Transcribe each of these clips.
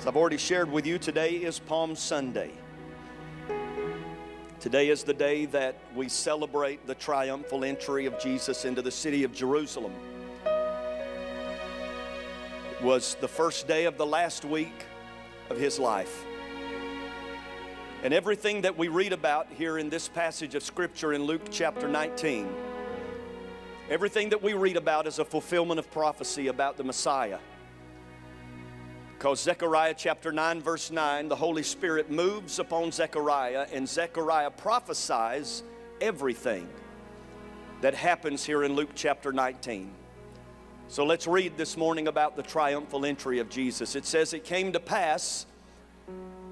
As I've already shared with you, today is Palm Sunday. Today is the day that we celebrate the triumphal entry of Jesus into the city of Jerusalem. It was the first day of the last week of his life. And everything that we read about here in this passage of Scripture in Luke chapter 19, everything that we read about is a fulfillment of prophecy about the Messiah. Because Zechariah chapter 9, verse 9, the Holy Spirit moves upon Zechariah, and Zechariah prophesies everything that happens here in Luke chapter 19. So let's read this morning about the triumphal entry of Jesus. It says, It came to pass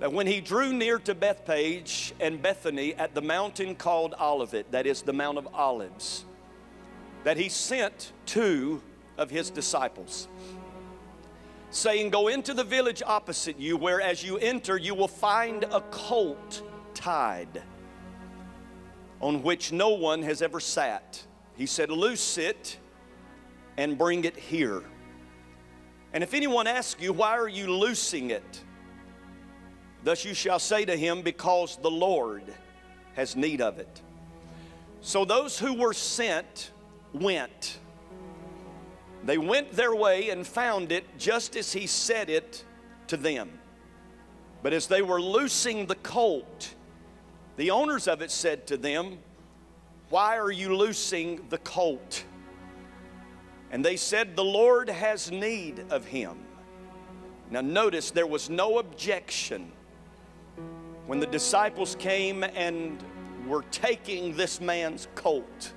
that when he drew near to Bethphage and Bethany at the mountain called Olivet, that is the Mount of Olives, that he sent two of his disciples saying, Go into the village opposite you, where as you enter, you will find a colt tied on which no one has ever sat. He said, Loose it and bring it here. And if anyone asks you, Why are you loosing it? Thus you shall say to him, Because the Lord has need of it. So those who were sent went they went their way and found it just as he said it to them. But as they were loosing the colt, the owners of it said to them, Why are you loosing the colt? And they said, The Lord has need of him. Now, notice there was no objection when the disciples came and were taking this man's colt.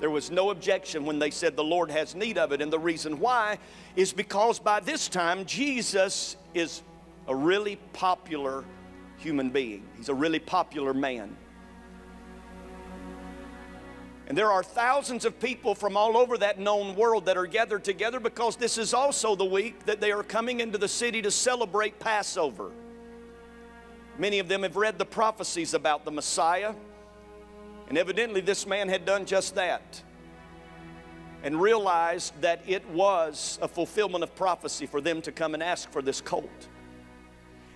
There was no objection when they said the Lord has need of it. And the reason why is because by this time, Jesus is a really popular human being. He's a really popular man. And there are thousands of people from all over that known world that are gathered together because this is also the week that they are coming into the city to celebrate Passover. Many of them have read the prophecies about the Messiah. And evidently, this man had done just that and realized that it was a fulfillment of prophecy for them to come and ask for this colt.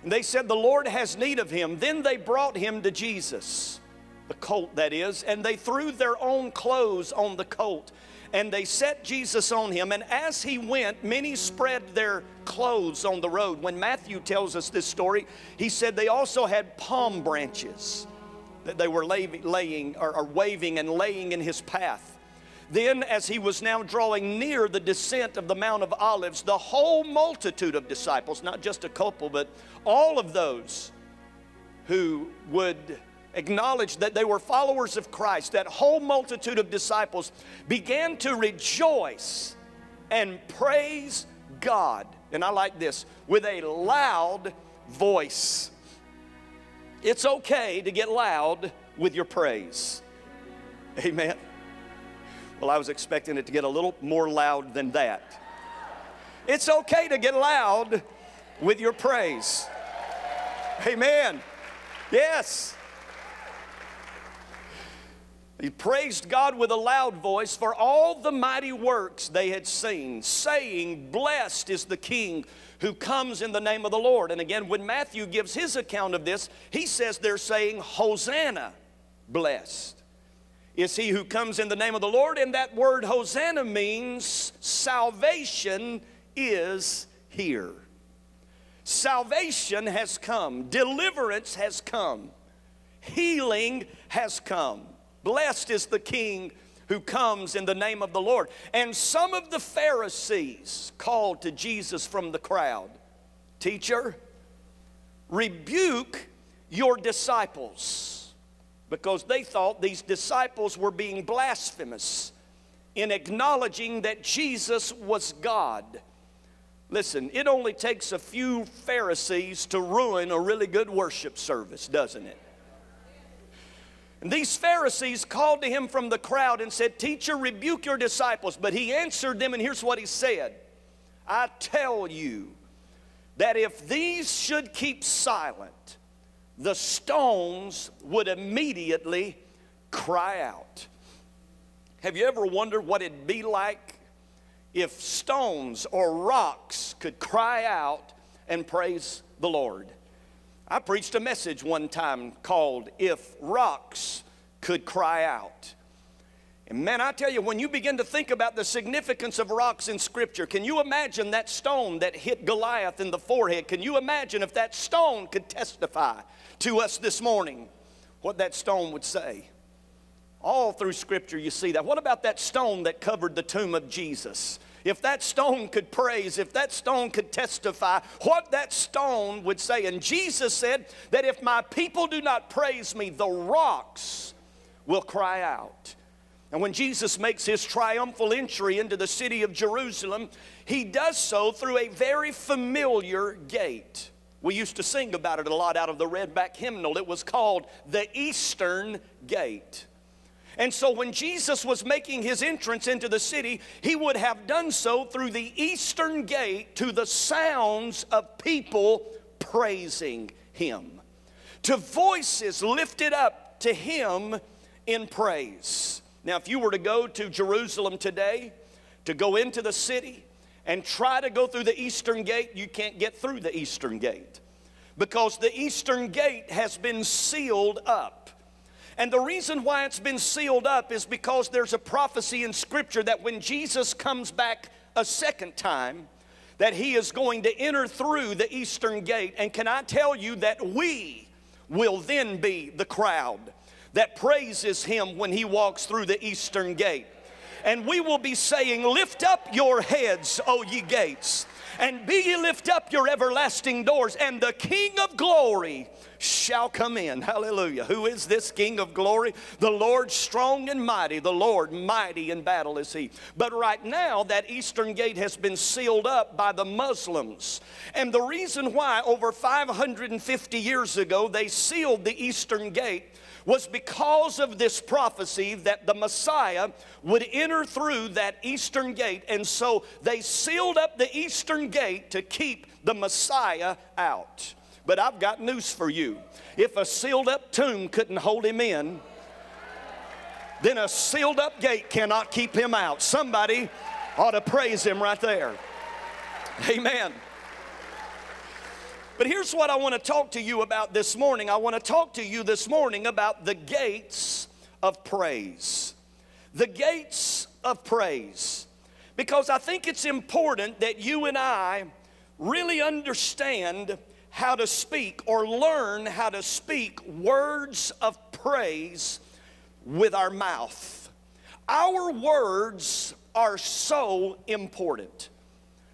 And they said, The Lord has need of him. Then they brought him to Jesus, the colt that is, and they threw their own clothes on the colt. And they set Jesus on him. And as he went, many spread their clothes on the road. When Matthew tells us this story, he said they also had palm branches that they were laying or, or waving and laying in his path. Then, as he was now drawing near the descent of the Mount of Olives, the whole multitude of disciples, not just a couple, but all of those who would acknowledge that they were followers of Christ, that whole multitude of disciples began to rejoice and praise God. And I like this with a loud voice. It's okay to get loud with your praise. Amen. Well, I was expecting it to get a little more loud than that. It's okay to get loud with your praise. Amen. Yes. He praised God with a loud voice for all the mighty works they had seen, saying, Blessed is the King who comes in the name of the Lord. And again, when Matthew gives his account of this, he says they're saying, Hosanna, blessed is he who comes in the name of the Lord. And that word Hosanna means salvation is here. Salvation has come, deliverance has come, healing has come. Blessed is the King who comes in the name of the Lord. And some of the Pharisees called to Jesus from the crowd Teacher, rebuke your disciples because they thought these disciples were being blasphemous in acknowledging that Jesus was God. Listen, it only takes a few Pharisees to ruin a really good worship service, doesn't it? And these Pharisees called to him from the crowd and said, Teacher, rebuke your disciples. But he answered them, and here's what he said I tell you that if these should keep silent, the stones would immediately cry out. Have you ever wondered what it'd be like if stones or rocks could cry out and praise the Lord. I preached a message one time called If Rocks Could Cry Out. And man, I tell you, when you begin to think about the significance of rocks in Scripture, can you imagine that stone that hit Goliath in the forehead? Can you imagine if that stone could testify to us this morning what that stone would say? All through Scripture, you see that. What about that stone that covered the tomb of Jesus? If that stone could praise, if that stone could testify, what that stone would say. And Jesus said that if my people do not praise me, the rocks will cry out. And when Jesus makes his triumphal entry into the city of Jerusalem, he does so through a very familiar gate. We used to sing about it a lot out of the Redback hymnal. It was called the Eastern Gate. And so when Jesus was making his entrance into the city, he would have done so through the eastern gate to the sounds of people praising him, to voices lifted up to him in praise. Now, if you were to go to Jerusalem today, to go into the city and try to go through the eastern gate, you can't get through the eastern gate because the eastern gate has been sealed up. And the reason why it's been sealed up is because there's a prophecy in Scripture that when Jesus comes back a second time, that he is going to enter through the eastern gate. And can I tell you that we will then be the crowd that praises him when he walks through the eastern gate. And we will be saying, Lift up your heads, O ye gates, and be ye lift up your everlasting doors, and the King of glory shall come in. Hallelujah. Who is this King of glory? The Lord strong and mighty. The Lord mighty in battle is he. But right now, that eastern gate has been sealed up by the Muslims. And the reason why, over 550 years ago, they sealed the eastern gate was because of this prophecy that the Messiah would enter through that eastern gate. And so they sealed up the eastern gate to keep the Messiah out. But I've got news for you. If a sealed up tomb couldn't hold him in, then a sealed up gate cannot keep him out. Somebody ought to praise him right there. Amen. But here's what I want to talk to you about this morning. I want to talk to you this morning about the gates of praise. The gates of praise. Because I think it's important that you and I really understand how to speak or learn how to speak words of praise with our mouth. Our words are so important.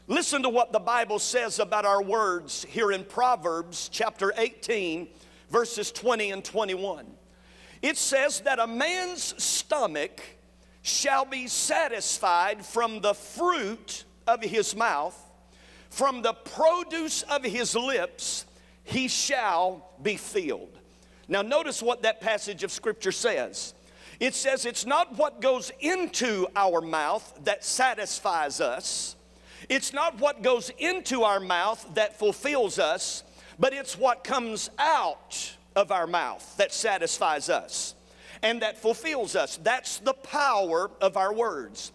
Listen to what the Bible says about our words here in Proverbs chapter 18, verses 20 and 21. It says that a man's stomach shall be satisfied from the fruit of his mouth, from the produce of his lips, he shall be filled. Now, notice what that passage of Scripture says. It says it's not what goes into our mouth that satisfies us it's not what goes into our mouth that fulfills us, but it's what comes out of our mouth that satisfies us and that fulfills us. That's the power of our words.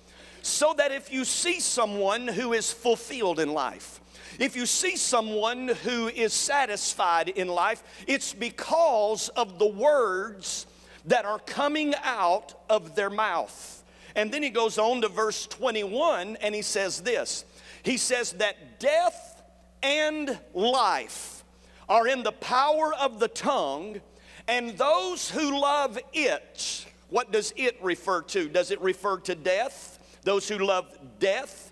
So that if you see someone who is fulfilled in life, if you see someone who is satisfied in life, it's because of the words that are coming out of their mouth. And then he goes on to verse 21 and he says this he says that death and life are in the power of the tongue, and those who love it, what does it refer to? Does it refer to death? Those who love death?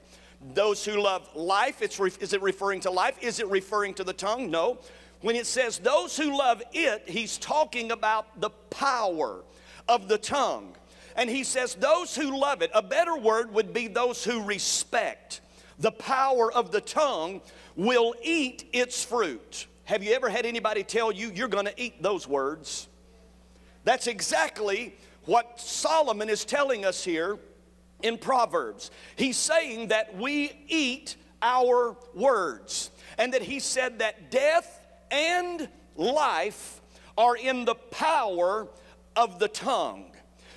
Those who love life? It's re- is it referring to life? Is it referring to the tongue? No. When it says those who love it, he's talking about the power of the tongue. And he says those who love it, a better word would be those who respect the power of the tongue will eat its fruit. Have you ever had anybody tell you you're going to eat those words? That's exactly what Solomon is telling us here in Proverbs. He's saying that we eat our words, and that he said that death and life are in the power of the tongue.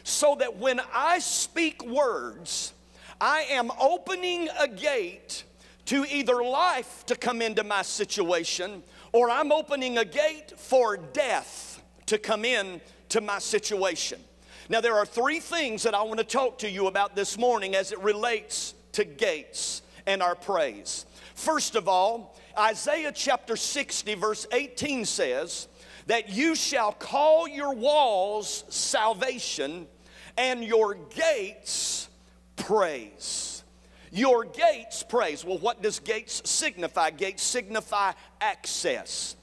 So that when I speak words, I am opening a gate to either life to come into my situation or I'm opening a gate for death to come in to my situation. Now, there are three things that I want to talk to you about this morning as it relates to gates and our praise. First of all, Isaiah chapter 60, verse 18 says, That you shall call your walls salvation and your gates praise. Your gates praise. Well, what does gates signify? Gates signify access,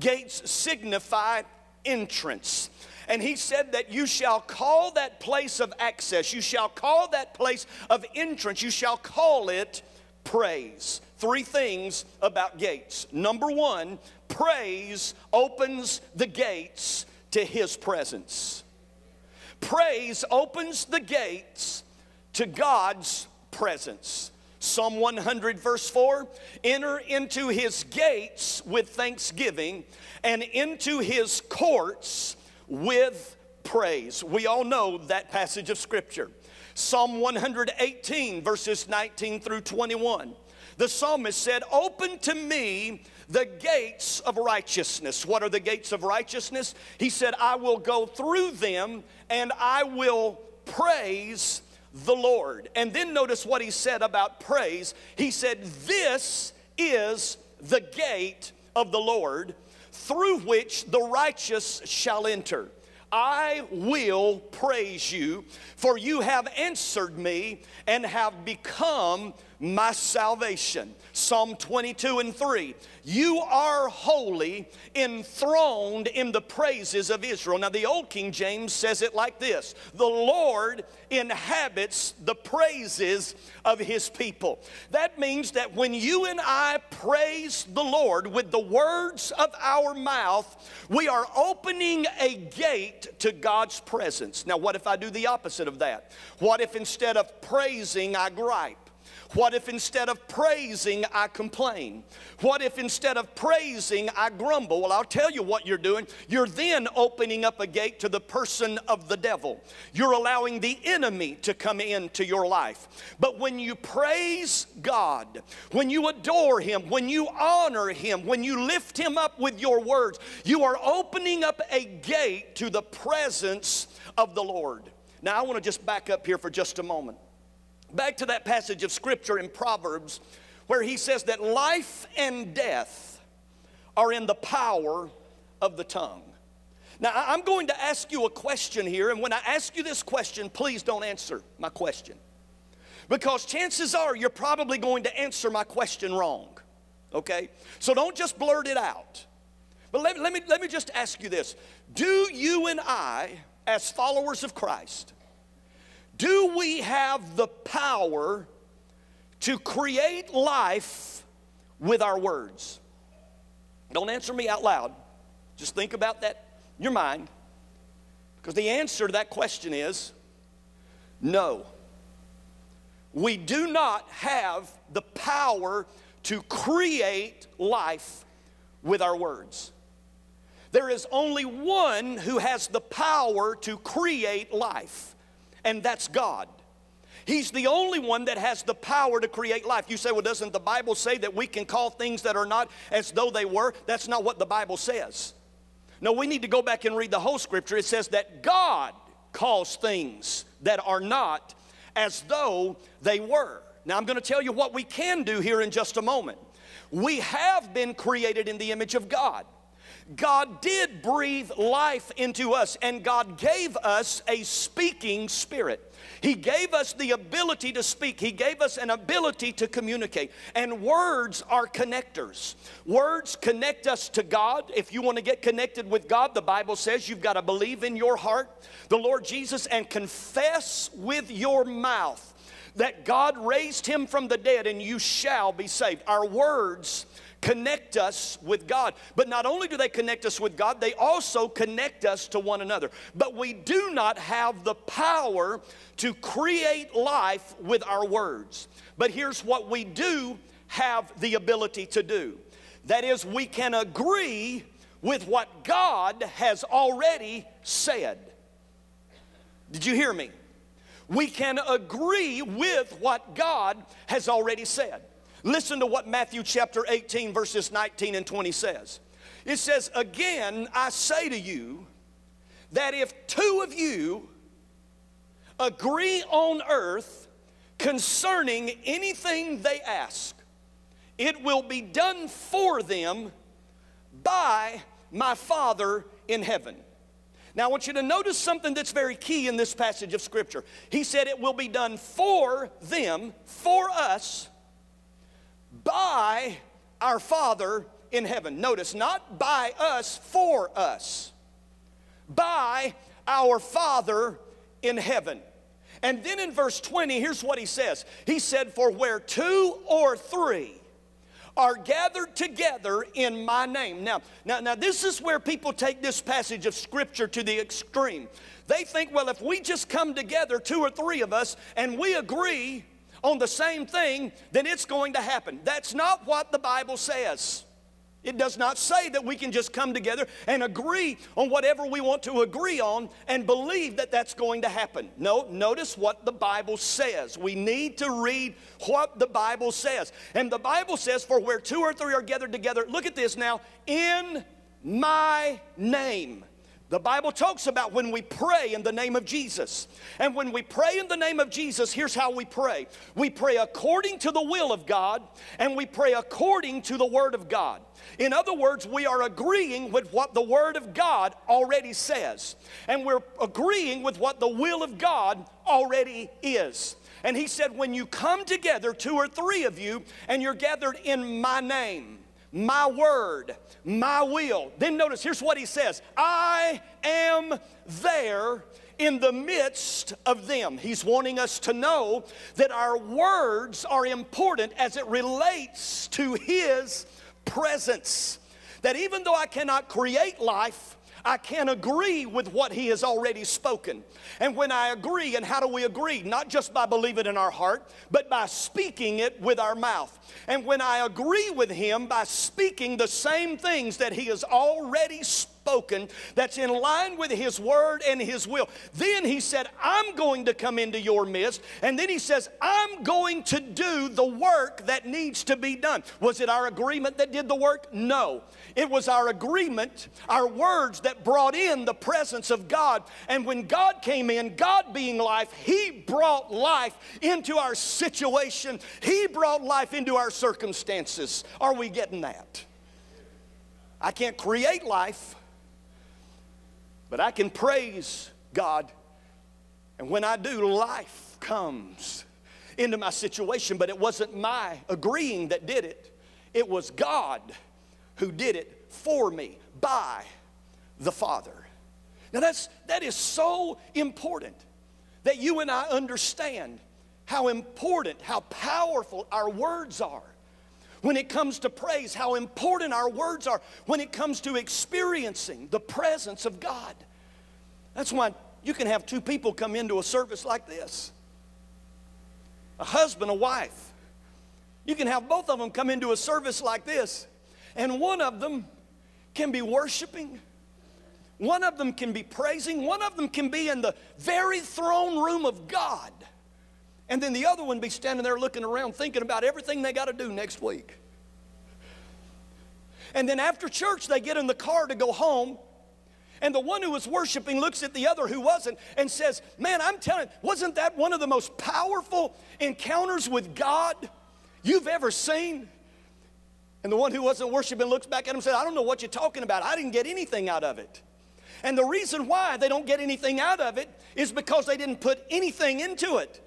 gates signify entrance. And he said that you shall call that place of access, you shall call that place of entrance, you shall call it praise. Three things about gates. Number one, praise opens the gates to his presence. Praise opens the gates to God's presence. Psalm 100, verse 4 Enter into his gates with thanksgiving and into his courts with praise. We all know that passage of Scripture. Psalm 118, verses 19 through 21. The psalmist said, Open to me the gates of righteousness. What are the gates of righteousness? He said, I will go through them and I will praise the Lord. And then notice what he said about praise. He said, This is the gate of the Lord through which the righteous shall enter. I will praise you, for you have answered me and have become my salvation. Psalm 22 and 3. You are holy, enthroned in the praises of Israel. Now, the Old King James says it like this The Lord inhabits the praises of his people. That means that when you and I praise the Lord with the words of our mouth, we are opening a gate to God's presence. Now, what if I do the opposite of that? What if instead of praising, I gripe? What if instead of praising, I complain? What if instead of praising, I grumble? Well, I'll tell you what you're doing. You're then opening up a gate to the person of the devil. You're allowing the enemy to come into your life. But when you praise God, when you adore Him, when you honor Him, when you lift Him up with your words, you are opening up a gate to the presence of the Lord. Now, I want to just back up here for just a moment. Back to that passage of scripture in Proverbs where he says that life and death are in the power of the tongue. Now, I'm going to ask you a question here, and when I ask you this question, please don't answer my question. Because chances are you're probably going to answer my question wrong, okay? So don't just blurt it out. But let, let, me, let me just ask you this Do you and I, as followers of Christ, do we have the power to create life with our words? Don't answer me out loud. Just think about that in your mind. Because the answer to that question is no. We do not have the power to create life with our words. There is only one who has the power to create life and that's God. He's the only one that has the power to create life. You say, well, doesn't the Bible say that we can call things that are not as though they were? That's not what the Bible says. No, we need to go back and read the whole scripture. It says that God calls things that are not as though they were. Now, I'm going to tell you what we can do here in just a moment. We have been created in the image of God. God did breathe life into us, and God gave us a speaking spirit. He gave us the ability to speak. He gave us an ability to communicate. And words are connectors. Words connect us to God. If you want to get connected with God, the Bible says you've got to believe in your heart the Lord Jesus and confess with your mouth that God raised him from the dead and you shall be saved. Our words connect us with God. But not only do they connect us with God, they also connect us to one another. But we do not have the power to create life with our words. But here's what we do have the ability to do that is, we can agree with what God has already said. Did you hear me? We can agree with what God has already said. Listen to what Matthew chapter 18, verses 19 and 20 says. It says, Again, I say to you that if two of you agree on earth concerning anything they ask, it will be done for them by my Father in heaven. Now, I want you to notice something that's very key in this passage of Scripture. He said it will be done for them, for us, by our Father in heaven. Notice, not by us, for us. By our Father in heaven. And then in verse 20, here's what he says He said, For where two or three are gathered together in my name. Now, now, now this is where people take this passage of scripture to the extreme. They think, well, if we just come together, two or three of us, and we agree on the same thing, then it's going to happen. That's not what the Bible says. It does not say that we can just come together and agree on whatever we want to agree on and believe that that's going to happen. No, notice what the Bible says. We need to read what the Bible says. And the Bible says, For where two or three are gathered together, look at this now, in my name. The Bible talks about when we pray in the name of Jesus. And when we pray in the name of Jesus, here's how we pray we pray according to the will of God, and we pray according to the Word of God. In other words, we are agreeing with what the Word of God already says, and we're agreeing with what the will of God already is. And he said, When you come together, two or three of you, and you're gathered in my name, my word, my will. Then notice, here's what he says I am there in the midst of them. He's wanting us to know that our words are important as it relates to his presence. That even though I cannot create life, I can agree with what he has already spoken. And when I agree, and how do we agree? Not just by believing in our heart, but by speaking it with our mouth. And when I agree with him by speaking the same things that he has already spoken, spoken that's in line with His word and His will. Then He said, I'm going to come into your midst. And then He says, I'm going to do the work that needs to be done. Was it our agreement that did the work? No. It was our agreement, our words that brought in the presence of God. And when God came in, God being life, He brought life into our situation, He brought life into our circumstances. Are we getting that? I can't create life. But I can praise God. And when I do, life comes into my situation. But it wasn't my agreeing that did it, it was God who did it for me by the Father. Now that's that is so important that you and I understand how important, how powerful our words are. When it comes to praise, how important our words are when it comes to experiencing the presence of God. That's why you can have two people come into a service like this a husband, a wife. You can have both of them come into a service like this, and one of them can be worshiping. One of them can be praising. One of them can be in the very throne room of God. And then the other one be standing there looking around thinking about everything they got to do next week. And then after church, they get in the car to go home. And the one who was worshiping looks at the other who wasn't and says, Man, I'm telling wasn't that one of the most powerful encounters with God you've ever seen? And the one who wasn't worshiping looks back at him and says, I don't know what you're talking about. I didn't get anything out of it. And the reason why they don't get anything out of it is because they didn't put anything into it.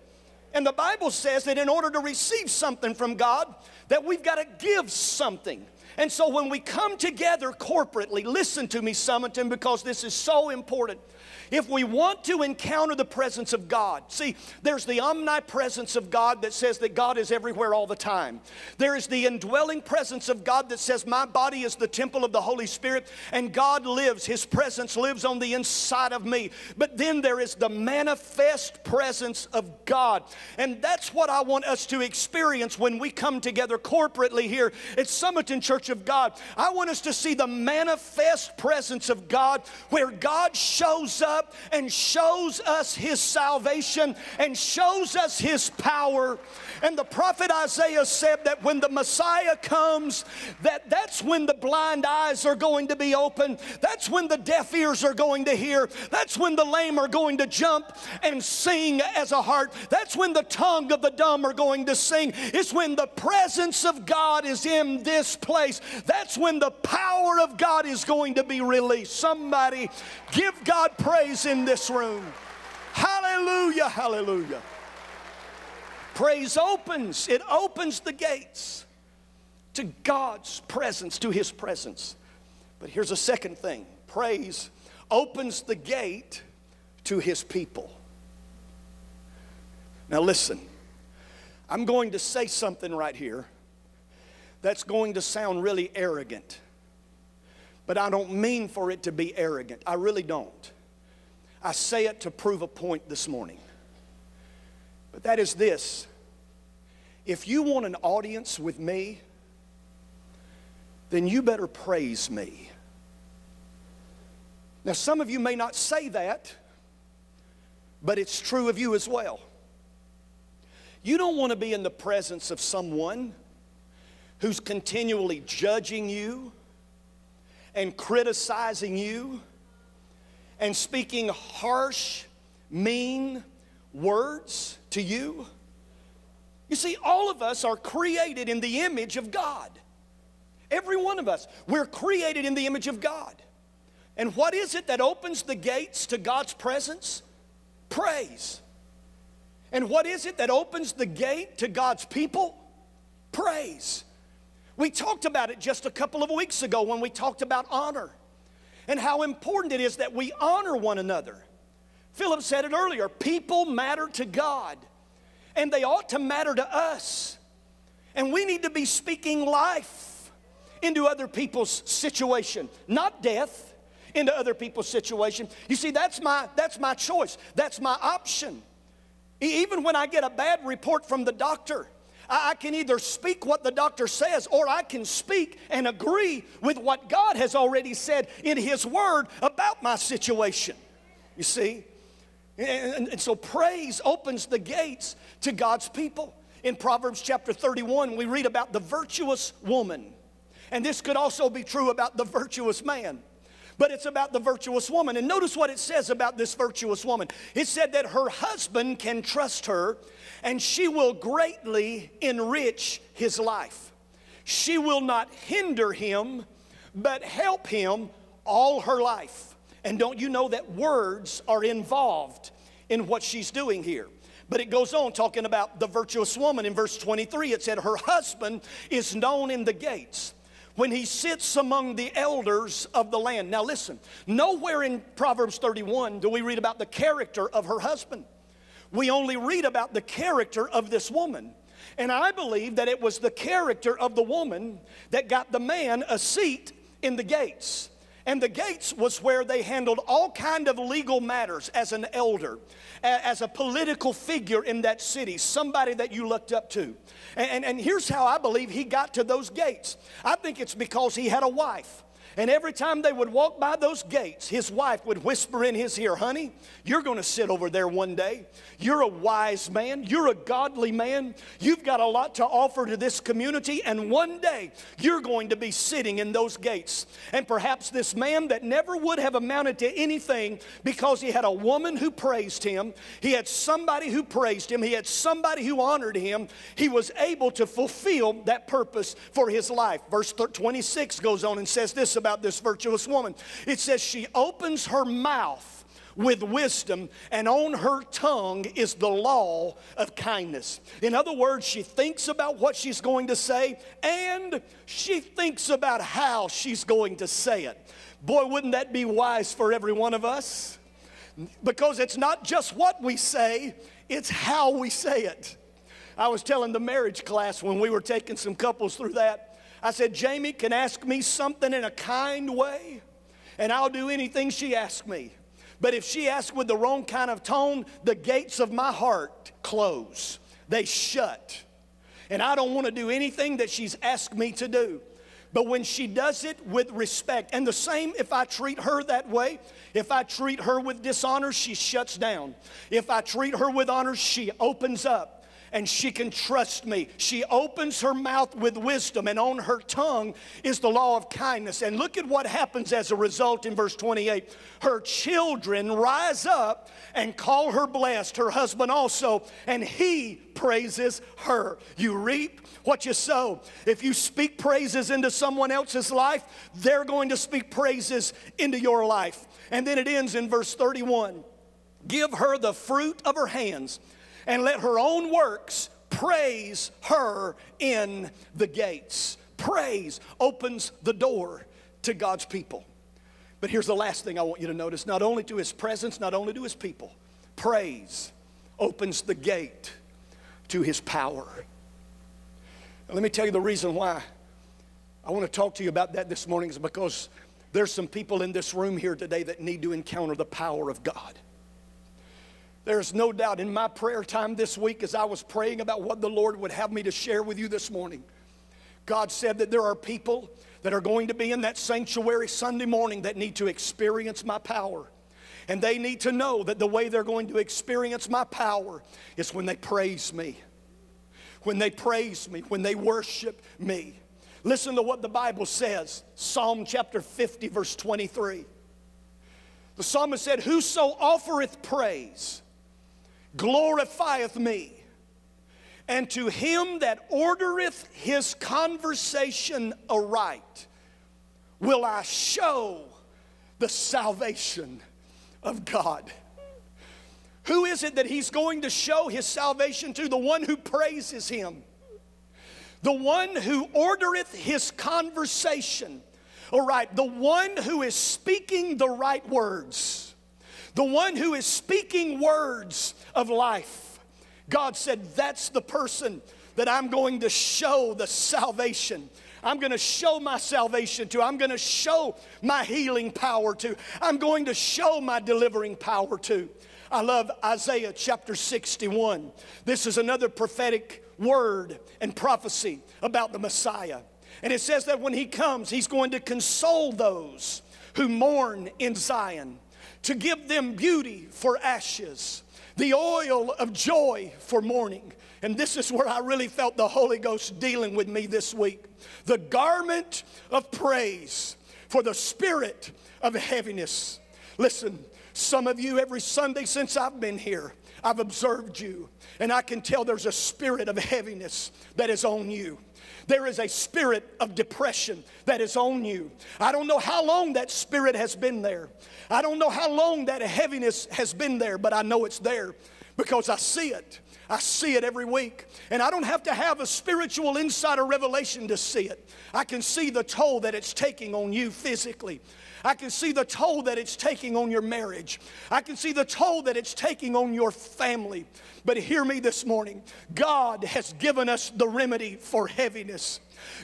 And the Bible says that in order to receive something from God, that we've got to give something. And so when we come together corporately, listen to me, Summerton, because this is so important. If we want to encounter the presence of God, see, there's the omnipresence of God that says that God is everywhere all the time. There is the indwelling presence of God that says, My body is the temple of the Holy Spirit, and God lives, His presence lives on the inside of me. But then there is the manifest presence of God. And that's what I want us to experience when we come together corporately here at Summerton Church of God. I want us to see the manifest presence of God where God shows up and shows us his salvation and shows us his power. And the prophet Isaiah said that when the Messiah comes, that that's when the blind eyes are going to be open. That's when the deaf ears are going to hear. That's when the lame are going to jump and sing as a hart. That's when the tongue of the dumb are going to sing. It's when the presence of God is in this place. That's when the power of God is going to be released. Somebody give God praise in this room. Hallelujah, hallelujah. Praise opens, it opens the gates to God's presence, to His presence. But here's a second thing praise opens the gate to His people. Now, listen, I'm going to say something right here that's going to sound really arrogant, but I don't mean for it to be arrogant. I really don't. I say it to prove a point this morning. But that is this if you want an audience with me, then you better praise me. Now, some of you may not say that, but it's true of you as well. You don't want to be in the presence of someone who's continually judging you and criticizing you and speaking harsh, mean words to you. You see, all of us are created in the image of God. Every one of us. We're created in the image of God. And what is it that opens the gates to God's presence? Praise. And what is it that opens the gate to God's people? Praise. We talked about it just a couple of weeks ago when we talked about honor and how important it is that we honor one another. Philip said it earlier people matter to God, and they ought to matter to us. And we need to be speaking life into other people's situation, not death into other people's situation. You see, that's my, that's my choice, that's my option. Even when I get a bad report from the doctor, I can either speak what the doctor says or I can speak and agree with what God has already said in His Word about my situation. You see? And, and, so praise opens the gates to God's people. In Proverbs chapter 31, we read about the virtuous woman. And this could also be true about the virtuous man but it's about the virtuous woman. And notice what it says about this virtuous woman. It said that her husband can trust her and she will greatly enrich his life. She will not hinder him, but help him all her life. And don't you know that words are involved in what she's doing here? But it goes on talking about the virtuous woman in verse 23. It said, Her husband is known in the gates when he sits among the elders of the land. Now, listen, nowhere in Proverbs 31 do we read about the character of her husband. We only read about the character of this woman. And I believe that it was the character of the woman that got the man a seat in the gates and the gates was where they handled all kind of legal matters as an elder as a political figure in that city somebody that you looked up to. And, and, and here's how i believe he got to those gates. I think it's because he had a wife and every time they would walk by those gates, his wife would whisper in his ear, Honey, you're going to sit over there one day. You're a wise man. You're a godly man. You've got a lot to offer to this community. And one day you're going to be sitting in those gates. And perhaps this man that never would have amounted to anything because he had a woman who praised him, he had somebody who praised him, he had somebody who honored him, he was able to fulfill that purpose for his life. Verse 26 goes on and says this about about this virtuous woman. It says, She opens her mouth with wisdom, and on her tongue is the law of kindness. In other words, she thinks about what she's going to say, and she thinks about how she's going to say it. Boy, wouldn't that be wise for every one of us? Because it's not just what we say, it's how we say it. I was telling the marriage class when we were taking some couples through that. I said, Jamie can ask me something in a kind way, and I'll do anything she asks me. But if she asks with the wrong kind of tone, the gates of my heart close, they shut. And I don't want to do anything that she's asked me to do. but when she does it with respect. And the same if I treat her that way, if I treat her with dishonor, she shuts down. If I treat her with honor, she opens up and she can trust me. She opens her mouth with wisdom, and on her tongue is the law of kindness. And look at what happens as a result in verse 28. Her children rise up and call her blessed, her husband also, and he praises her. You reap what you sow. If you speak praises into someone else's life, they're going to speak praises into your life. And then it ends in verse 31 Give her the fruit of her hands and let her own works praise her in the gates. Praise opens the door to God's people. But here's the last thing I want you to notice not only to his presence, not only to his people, praise opens the gate to his power. Now, let me tell you the reason why I want to talk to you about that this morning is because there's some people in this room here today that need to encounter the power of God. There's no doubt in my prayer time this week as I was praying about what the Lord would have me to share with you this morning, God said that there are people that are going to be in that sanctuary Sunday morning that need to experience my power. And they need to know that the way they're going to experience my power is when they praise me. When they praise me, when they worship me. Listen to what the Bible says Psalm chapter 50, verse 23. The psalmist said, Whoso offereth praise glorifieth me. And to him that ordereth his conversation aright will I show the salvation of God. Who is it that he's going to show his salvation to? The one who praises him, the one who ordereth his conversation. All right, the one who is speaking the right words the one who is speaking words of life. God said, That's the person that I'm going to show the salvation. I'm going to show my salvation to. I'm going to show my healing power to. I'm going to show my delivering power to. I love Isaiah chapter 61. This is another prophetic word and prophecy about the Messiah. And it says that when he comes, he's going to console those who mourn in Zion to give them beauty for ashes, the oil of joy for mourning. And this is where I really felt the Holy Ghost dealing with me this week. The garment of praise for the spirit of heaviness. Listen, some of you, every Sunday since I've been here, I've observed you, and I can tell there's a spirit of heaviness that is on you. There is a spirit of depression that is on you. I don't know how long that spirit has been there. I don't know how long that heaviness has been there, but I know it's there because I see it. I see it every week. And I don't have to have a spiritual insider revelation to see it. I can see the toll that it's taking on you physically. I can see the toll that it's taking on your marriage. I can see the toll that it's taking on your family. But hear me this morning God has given us the remedy for heaviness.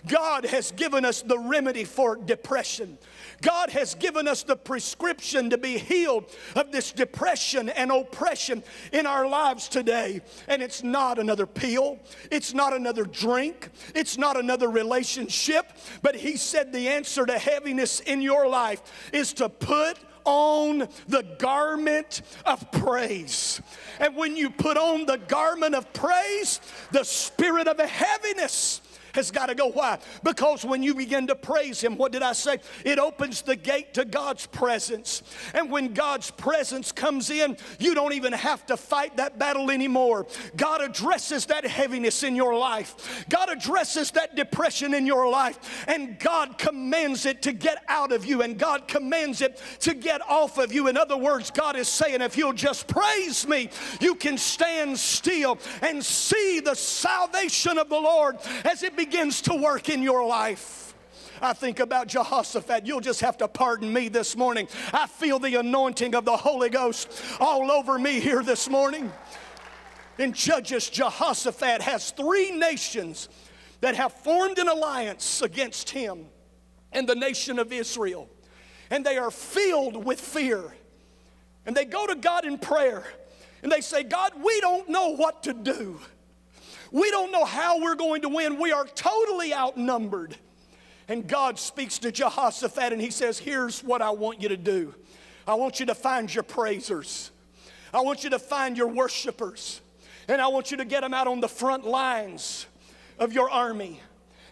God has given us the remedy for depression. God has given us the prescription to be healed of this depression and oppression in our lives today. And it's not another pill, it's not another drink, it's not another relationship, but He said the answer to heaviness in your life is to put on the garment of praise. And when you put on the garment of praise, the spirit of heaviness has got to go. Why? Because when you begin to praise Him, what did I say? It opens the gate to God's presence. And when God's presence comes in, you don't even have to fight that battle anymore. God addresses that heaviness in your life, God addresses that depression in your life, and God commands it to get out of you, and God commands it to get off of you. In other words, God is saying, if you'll just praise me, you can stand still and see the salvation of the Lord as it begins to work in your life. I think about Jehoshaphat. You'll just have to pardon me this morning. I feel the anointing of the Holy Ghost all over me here this morning. In Judges, Jehoshaphat has three nations that have formed an alliance against him and the nation of Israel. And they are filled with fear. And they go to God in prayer and they say, God, we don't know what to do. We don't know how we're going to win. We are totally outnumbered. And God speaks to Jehoshaphat and he says, Here's what I want you to do I want you to find your praisers, I want you to find your worshipers, and I want you to get them out on the front lines of your army.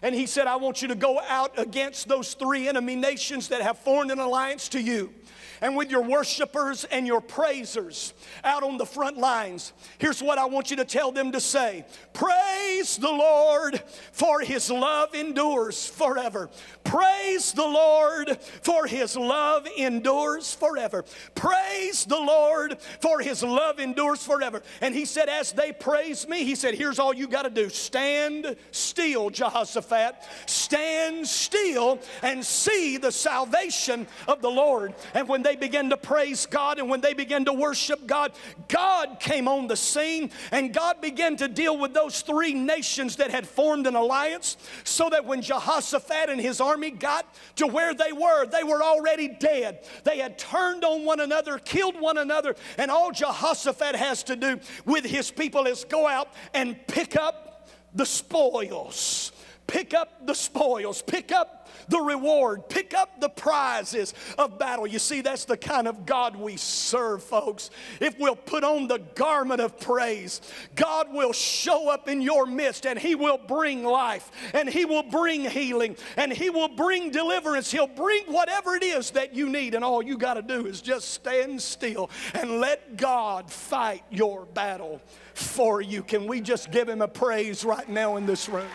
And he said, I want you to go out against those three enemy nations that have formed an alliance to you and with your worshipers and your praisers out on the front lines. Here's what I want you to tell them to say Praise the Lord, for his love endures forever. Praise the Lord, for his love endures forever. Praise the Lord, for his love endures forever. And he said, As they praise me, he said, Here's all you got to do stand still, Jehoshaphat. Stand still and see the salvation of the Lord. And when they began to praise God and when they began to worship God, God came on the scene and God began to deal with those three nations that had formed an alliance so that when Jehoshaphat and his army got to where they were, they were already dead. They had turned on one another, killed one another, and all Jehoshaphat has to do with his people is go out and pick up the spoils. Pick up the spoils. Pick up the reward, pick up the prizes of battle. You see, that's the kind of God we serve, folks. If we'll put on the garment of praise, God will show up in your midst and He will bring life and He will bring healing and He will bring deliverance. He'll bring whatever it is that you need, and all you got to do is just stand still and let God fight your battle for you. Can we just give Him a praise right now in this room?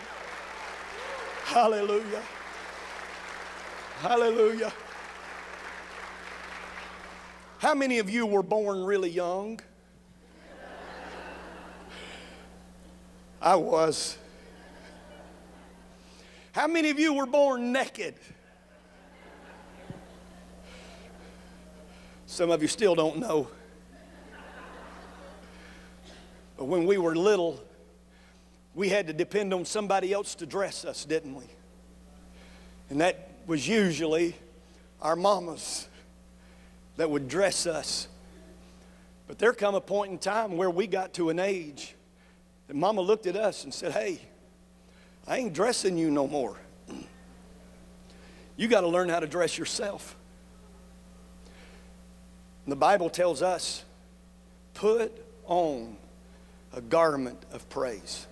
Hallelujah. Hallelujah. How many of you were born really young? I was. How many of you were born naked? Some of you still don't know. But when we were little, we had to depend on somebody else to dress us, didn't we? And that was usually our mamas that would dress us. But there come a point in time where we got to an age that mama looked at us and said, Hey, I ain't dressing you no more. You got to learn how to dress yourself. And the Bible tells us put on a garment of praise.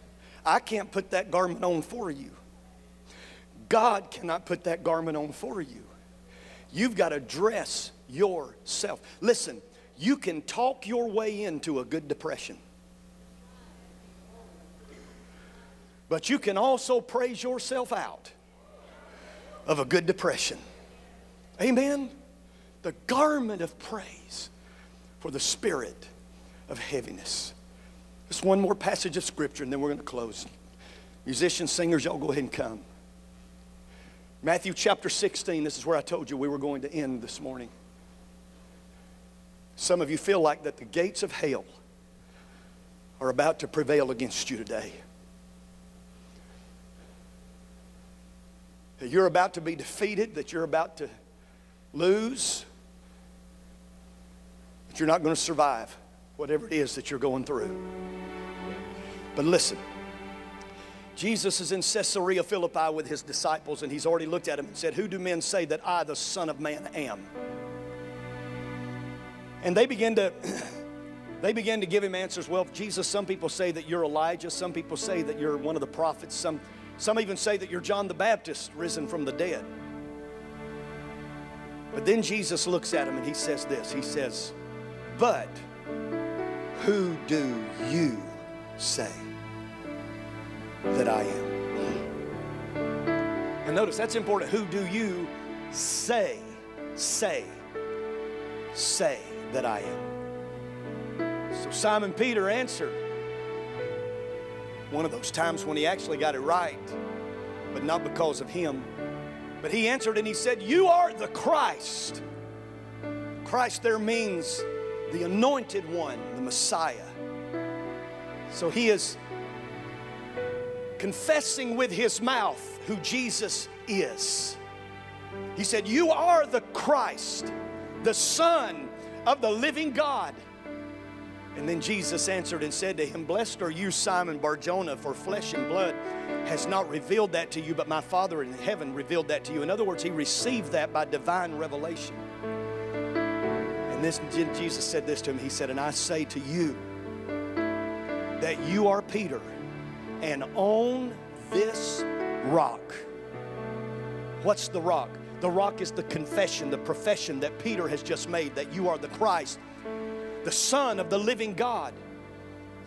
I can't put that garment on for you. God cannot put that garment on for you. You've got to dress yourself. Listen, you can talk your way into a good depression. But you can also praise yourself out of a good depression. Amen? The garment of praise for the spirit of heaviness. Just one more passage of scripture and then we're going to close. Musicians, singers, y'all go ahead and come. Matthew chapter 16, this is where I told you we were going to end this morning. Some of you feel like that the gates of hell are about to prevail against you today. That you're about to be defeated, that you're about to lose, that you're not going to survive whatever it is that you're going through. But listen. Jesus is in Caesarea Philippi with his disciples, and he's already looked at him and said, Who do men say that I, the Son of Man, am? And they begin to. They began to give him answers. Well, Jesus, some people say that you're Elijah. Some people say that you're one of the prophets. Some, some even say that you're John the Baptist risen from the dead. But then Jesus looks at him and he says this He says, But who do you say that I am. And notice that's important. Who do you say, say, say that I am? So Simon Peter answered one of those times when he actually got it right, but not because of him. But he answered and he said, You are the Christ. Christ there means the anointed one, the Messiah. So he is confessing with his mouth who Jesus is. He said, You are the Christ, the Son of the living God. And then Jesus answered and said to him, Blessed are you, Simon Barjona, for flesh and blood has not revealed that to you, but my Father in heaven revealed that to you. In other words, he received that by divine revelation. And this Jesus said this to him. He said, And I say to you that you are Peter, and on this rock. What's the rock? The rock is the confession, the profession that Peter has just made that you are the Christ, the Son of the living God.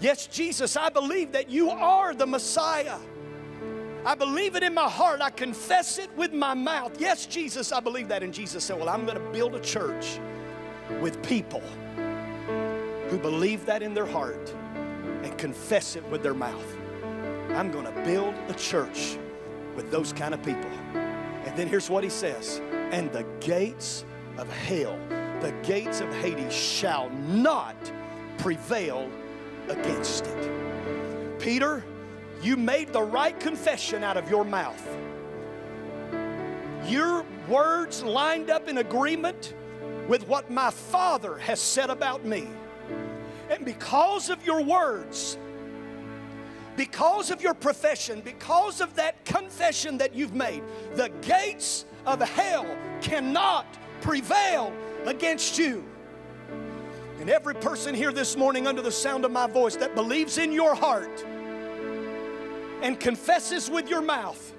Yes, Jesus, I believe that you are the Messiah. I believe it in my heart. I confess it with my mouth. Yes, Jesus, I believe that. And Jesus said, Well, I'm going to build a church with people who believe that in their heart and confess it with their mouth. I'm going to build a church with those kind of people. And then here's what he says And the gates of hell, the gates of Hades shall not prevail against it. Peter, you made the right confession out of your mouth. Your words lined up in agreement with what my Father has said about me. And because of your words, because of your profession, because of that confession that you've made, the gates of hell cannot prevail against you. And every person here this morning, under the sound of my voice, that believes in your heart and confesses with your mouth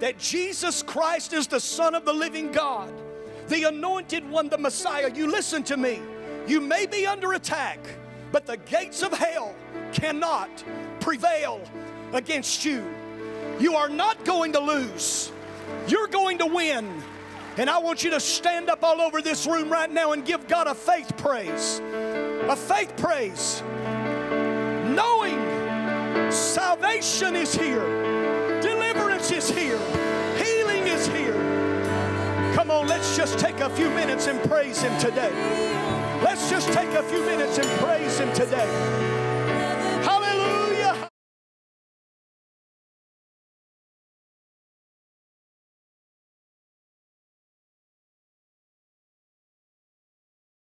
that Jesus Christ is the Son of the living God, the anointed one, the Messiah, you listen to me. You may be under attack, but the gates of hell cannot prevail against you. You are not going to lose, you're going to win. And I want you to stand up all over this room right now and give God a faith praise. A faith praise. Knowing salvation is here, deliverance is here, healing is here. Come on, let's just take a few minutes and praise Him today. Let's just take a few minutes and praise Him today.